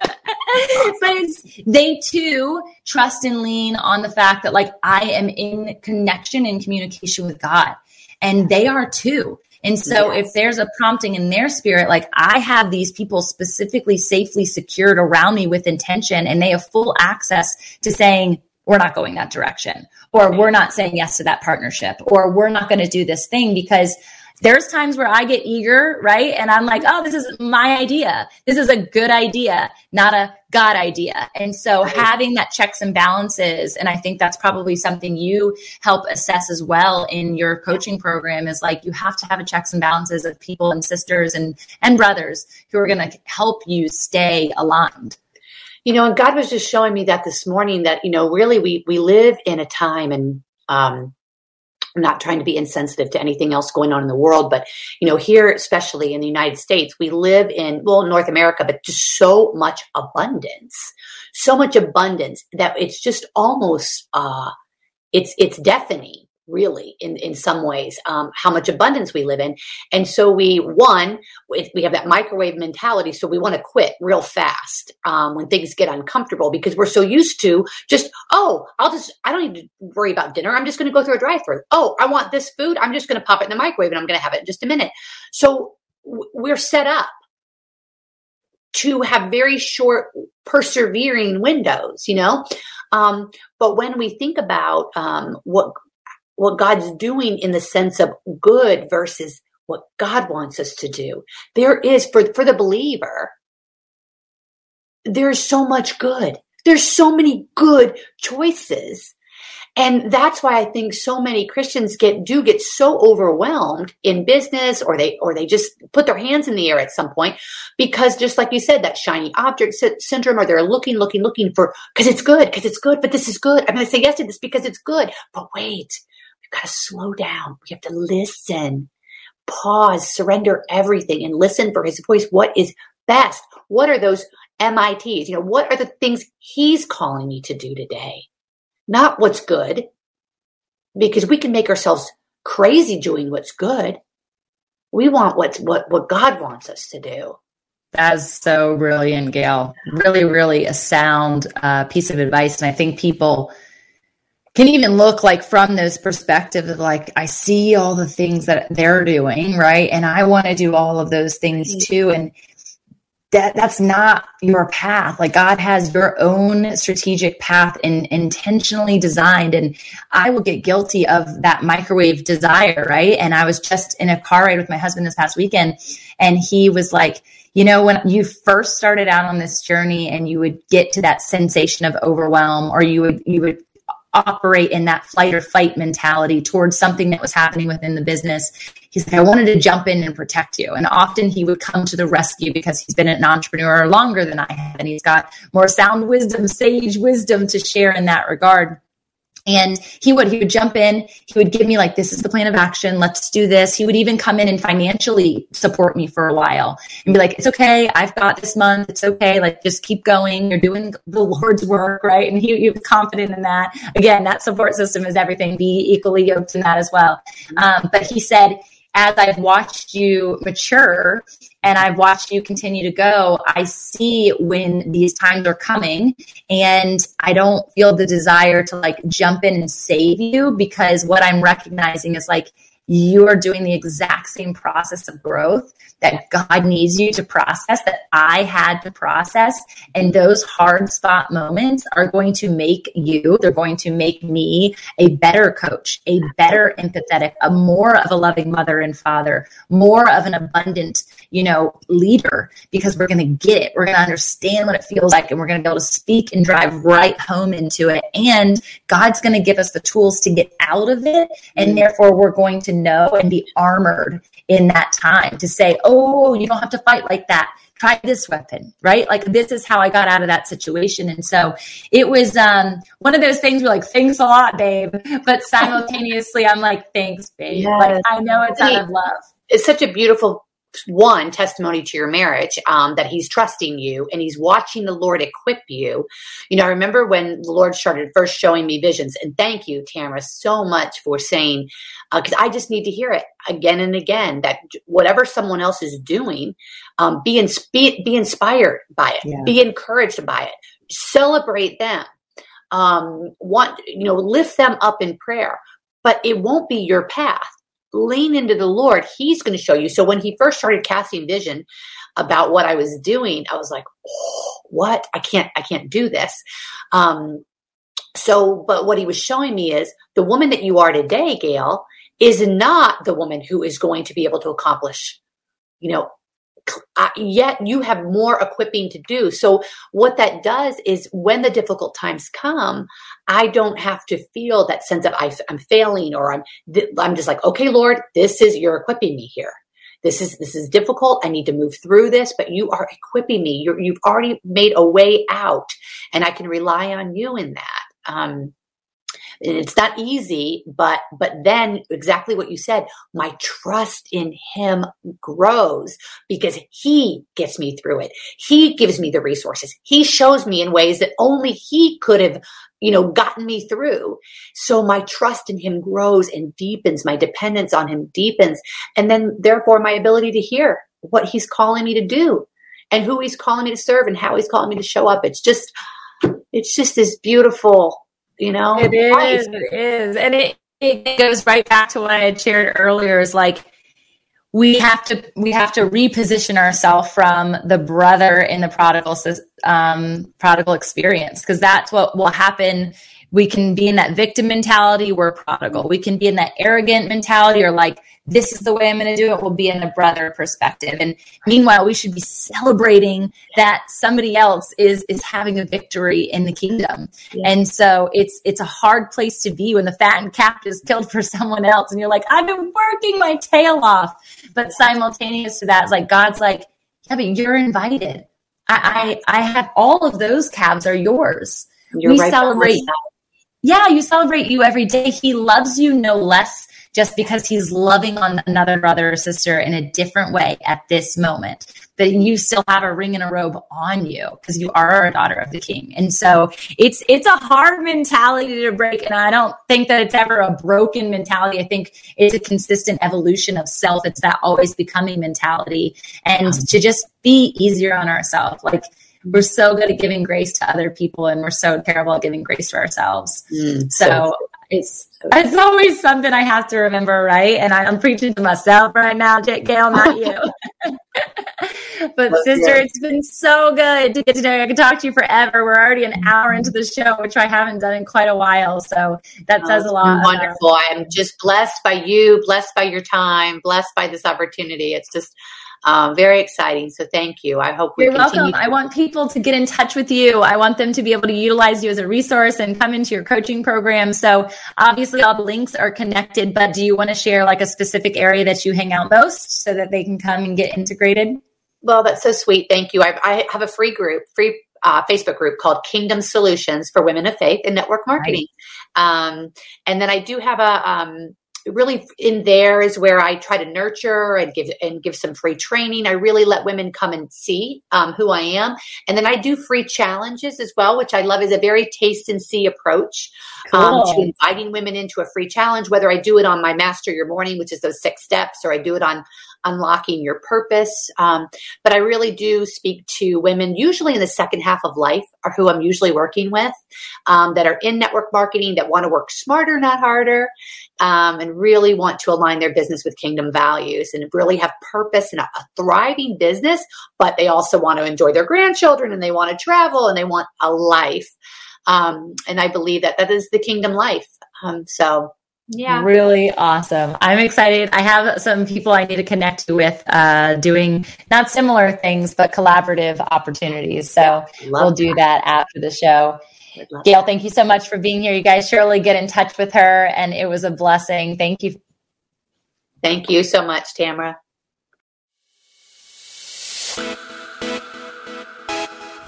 *laughs* but it's they too trust and lean on the fact that like I am in connection and communication with God and they are too. And so yes. if there's a prompting in their spirit, like I have these people specifically safely secured around me with intention and they have full access to saying, we're not going that direction or we're not saying yes to that partnership or we're not going to do this thing because there's times where I get eager, right? And I'm like, oh, this is my idea. This is a good idea, not a God idea. And so right. having that checks and balances, and I think that's probably something you help assess as well in your coaching program is like you have to have a checks and balances of people and sisters and and brothers who are going to help you stay aligned. You know, and God was just showing me that this morning that, you know, really we we live in a time and um I'm not trying to be insensitive to anything else going on in the world, but you know, here, especially in the United States, we live in, well, North America, but just so much abundance, so much abundance that it's just almost, uh, it's, it's deafening really in, in some ways um, how much abundance we live in. And so we one we have that microwave mentality so we want to quit real fast um, when things get uncomfortable because we're so used to just oh i'll just i don't need to worry about dinner. I'm just going to go through a drive through oh i want this food. I'm just going to pop it in the microwave and i'm going to have it in just a minute. So we're set up to have very short persevering windows you know? Um, but when we think about um, what what God's doing in the sense of good versus what God wants us to do. There is for, for the believer, there's so much good. There's so many good choices. And that's why I think so many Christians get do get so overwhelmed in business or they or they just put their hands in the air at some point because just like you said that shiny object syndrome or they're looking looking looking for cuz it's good cuz it's good but this is good. I'm going to say yes to this because it's good. But wait, got to slow down. We have to listen, pause, surrender everything and listen for his voice. What is best? What are those MITs? You know, what are the things he's calling me to do today? Not what's good, because we can make ourselves crazy doing what's good. We want what's what, what God wants us to do. That's so brilliant, Gail. Really, really a sound uh, piece of advice. And I think people can even look like from this perspective of like I see all the things that they're doing, right? And I want to do all of those things mm-hmm. too. And that that's not your path. Like God has your own strategic path and intentionally designed. And I will get guilty of that microwave desire, right? And I was just in a car ride with my husband this past weekend, and he was like, you know, when you first started out on this journey and you would get to that sensation of overwhelm or you would you would operate in that flight or fight mentality towards something that was happening within the business. He's like, I wanted to jump in and protect you. And often he would come to the rescue because he's been an entrepreneur longer than I have. And he's got more sound wisdom, sage wisdom to share in that regard. And he would he would jump in, he would give me like this is the plan of action, let's do this. He would even come in and financially support me for a while and be like, It's okay, I've got this month, it's okay, like just keep going. You're doing the Lord's work, right? And he, he was confident in that. Again, that support system is everything. Be equally yoked in that as well. Um, but he said as I've watched you mature and I've watched you continue to go, I see when these times are coming and I don't feel the desire to like jump in and save you because what I'm recognizing is like you're doing the exact same process of growth that God needs you to process, that I had to process. And those hard spot moments are going to make you, they're going to make me a better coach, a better empathetic, a more of a loving mother and father, more of an abundant, you know, leader, because we're going to get it. We're going to understand what it feels like and we're going to be able to speak and drive right home into it. And God's going to give us the tools to get out of it. And therefore, we're going to know and be armored in that time to say, oh, you don't have to fight like that. Try this weapon, right? Like this is how I got out of that situation. And so it was um, one of those things where like, thanks a lot, babe. But simultaneously, I'm like, thanks, babe. Yes. Like I know it's out of love. It's such a beautiful one testimony to your marriage um, that he's trusting you and he's watching the lord equip you. You know i remember when the lord started first showing me visions and thank you tamara so much for saying because uh, i just need to hear it again and again that whatever someone else is doing um, be, ins- be, be inspired by it. Yeah. be encouraged by it. Celebrate them. Um, want you know lift them up in prayer. But it won't be your path lean into the Lord, He's going to show you. So when he first started casting vision about what I was doing, I was like, oh, what? I can't, I can't do this. Um, so, but what he was showing me is the woman that you are today, Gail, is not the woman who is going to be able to accomplish, you know, uh, yet you have more equipping to do. So what that does is when the difficult times come, I don't have to feel that sense of I, am failing or I'm, I'm just like, okay, Lord, this is, you're equipping me here. This is, this is difficult. I need to move through this, but you are equipping me. you you've already made a way out and I can rely on you in that. Um, it's not easy but but then exactly what you said my trust in him grows because he gets me through it. He gives me the resources. He shows me in ways that only he could have you know gotten me through. So my trust in him grows and deepens. My dependence on him deepens. And then therefore my ability to hear what he's calling me to do and who he's calling me to serve and how he's calling me to show up. It's just it's just this beautiful you know? It is it is. And it it goes right back to what i had shared earlier is like we have to we have to reposition ourselves from the brother in the prodigal um, prodigal experience because that's what will happen we can be in that victim mentality we're prodigal we can be in that arrogant mentality or like this is the way I'm going to do it We'll be in a brother perspective. And meanwhile, we should be celebrating that somebody else is is having a victory in the kingdom. Yeah. And so it's it's a hard place to be when the fattened calf is killed for someone else, and you're like, I've been working my tail off. But simultaneous to that, it's like God's like, yeah, but you're invited. I I, I have all of those calves are yours. You're we right celebrate. Yeah, you celebrate you every day. He loves you no less just because he's loving on another brother or sister in a different way at this moment. That you still have a ring and a robe on you because you are a daughter of the king. And so it's it's a hard mentality to break. And I don't think that it's ever a broken mentality. I think it's a consistent evolution of self. It's that always becoming mentality. And to just be easier on ourselves. Like we're so good at giving grace to other people and we're so terrible at giving grace to ourselves. Mm, so, so it's it's always something I have to remember, right? And I, am preaching to myself right now, Gail, not *laughs* you. *laughs* but sister, it's been so good to get to know you. I could talk to you forever. We're already an hour into the show, which I haven't done in quite a while. So that says a lot. Wonderful. I am just blessed by you, blessed by your time, blessed by this opportunity. It's just um, very exciting. So thank you. I hope we You're welcome. I want people to get in touch with you. I want them to be able to utilize you as a resource and come into your coaching program. So obviously all the links are connected, but do you want to share like a specific area that you hang out most so that they can come and get integrated? Well, that's so sweet. Thank you. I, I have a free group, free uh, Facebook group called Kingdom Solutions for Women of Faith in Network Marketing. Right. Um, and then I do have a um, really in there is where I try to nurture and give and give some free training. I really let women come and see um, who I am, and then I do free challenges as well, which I love is a very taste and see approach cool. um, to inviting women into a free challenge. Whether I do it on my Master Your Morning, which is those six steps, or I do it on unlocking your purpose. Um, but I really do speak to women, usually in the second half of life, are who I'm usually working with, um, that are in network marketing, that want to work smarter, not harder, um, and really want to align their business with kingdom values and really have purpose and a, a thriving business, but they also want to enjoy their grandchildren and they want to travel and they want a life. Um, and I believe that that is the kingdom life. Um, so yeah. Really awesome. I'm excited. I have some people i need to connect with uh, doing not similar things but collaborative opportunities. So we'll do that. after the show. Gail thank you so much for being here. You guys surely get in touch with her and it was a blessing. Thank you. Thank you so much tamara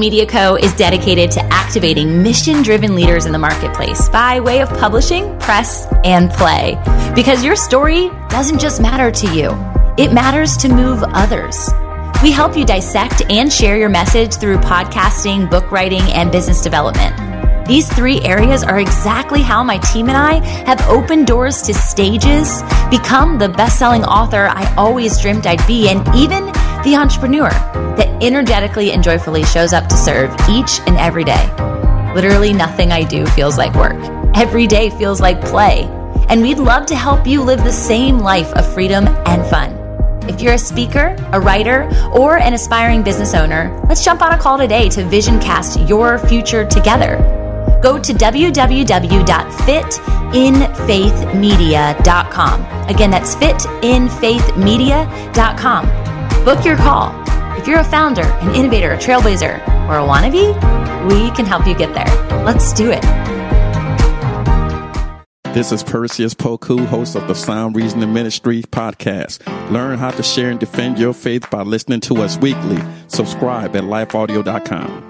Media Co. is dedicated to activating mission driven leaders in the marketplace by way of publishing, press, and play. Because your story doesn't just matter to you, it matters to move others. We help you dissect and share your message through podcasting, book writing, and business development. These three areas are exactly how my team and I have opened doors to stages, become the best selling author I always dreamed I'd be, and even the entrepreneur that energetically and joyfully shows up to serve each and every day. Literally, nothing I do feels like work. Every day feels like play. And we'd love to help you live the same life of freedom and fun. If you're a speaker, a writer, or an aspiring business owner, let's jump on a call today to vision cast your future together. Go to www.fitinfaithmedia.com. Again, that's fitinfaithmedia.com. Book your call. If you're a founder, an innovator, a trailblazer, or a wannabe, we can help you get there. Let's do it. This is Perseus Poku, host of the Sound Reasoning Ministry podcast. Learn how to share and defend your faith by listening to us weekly. Subscribe at lifeaudio.com.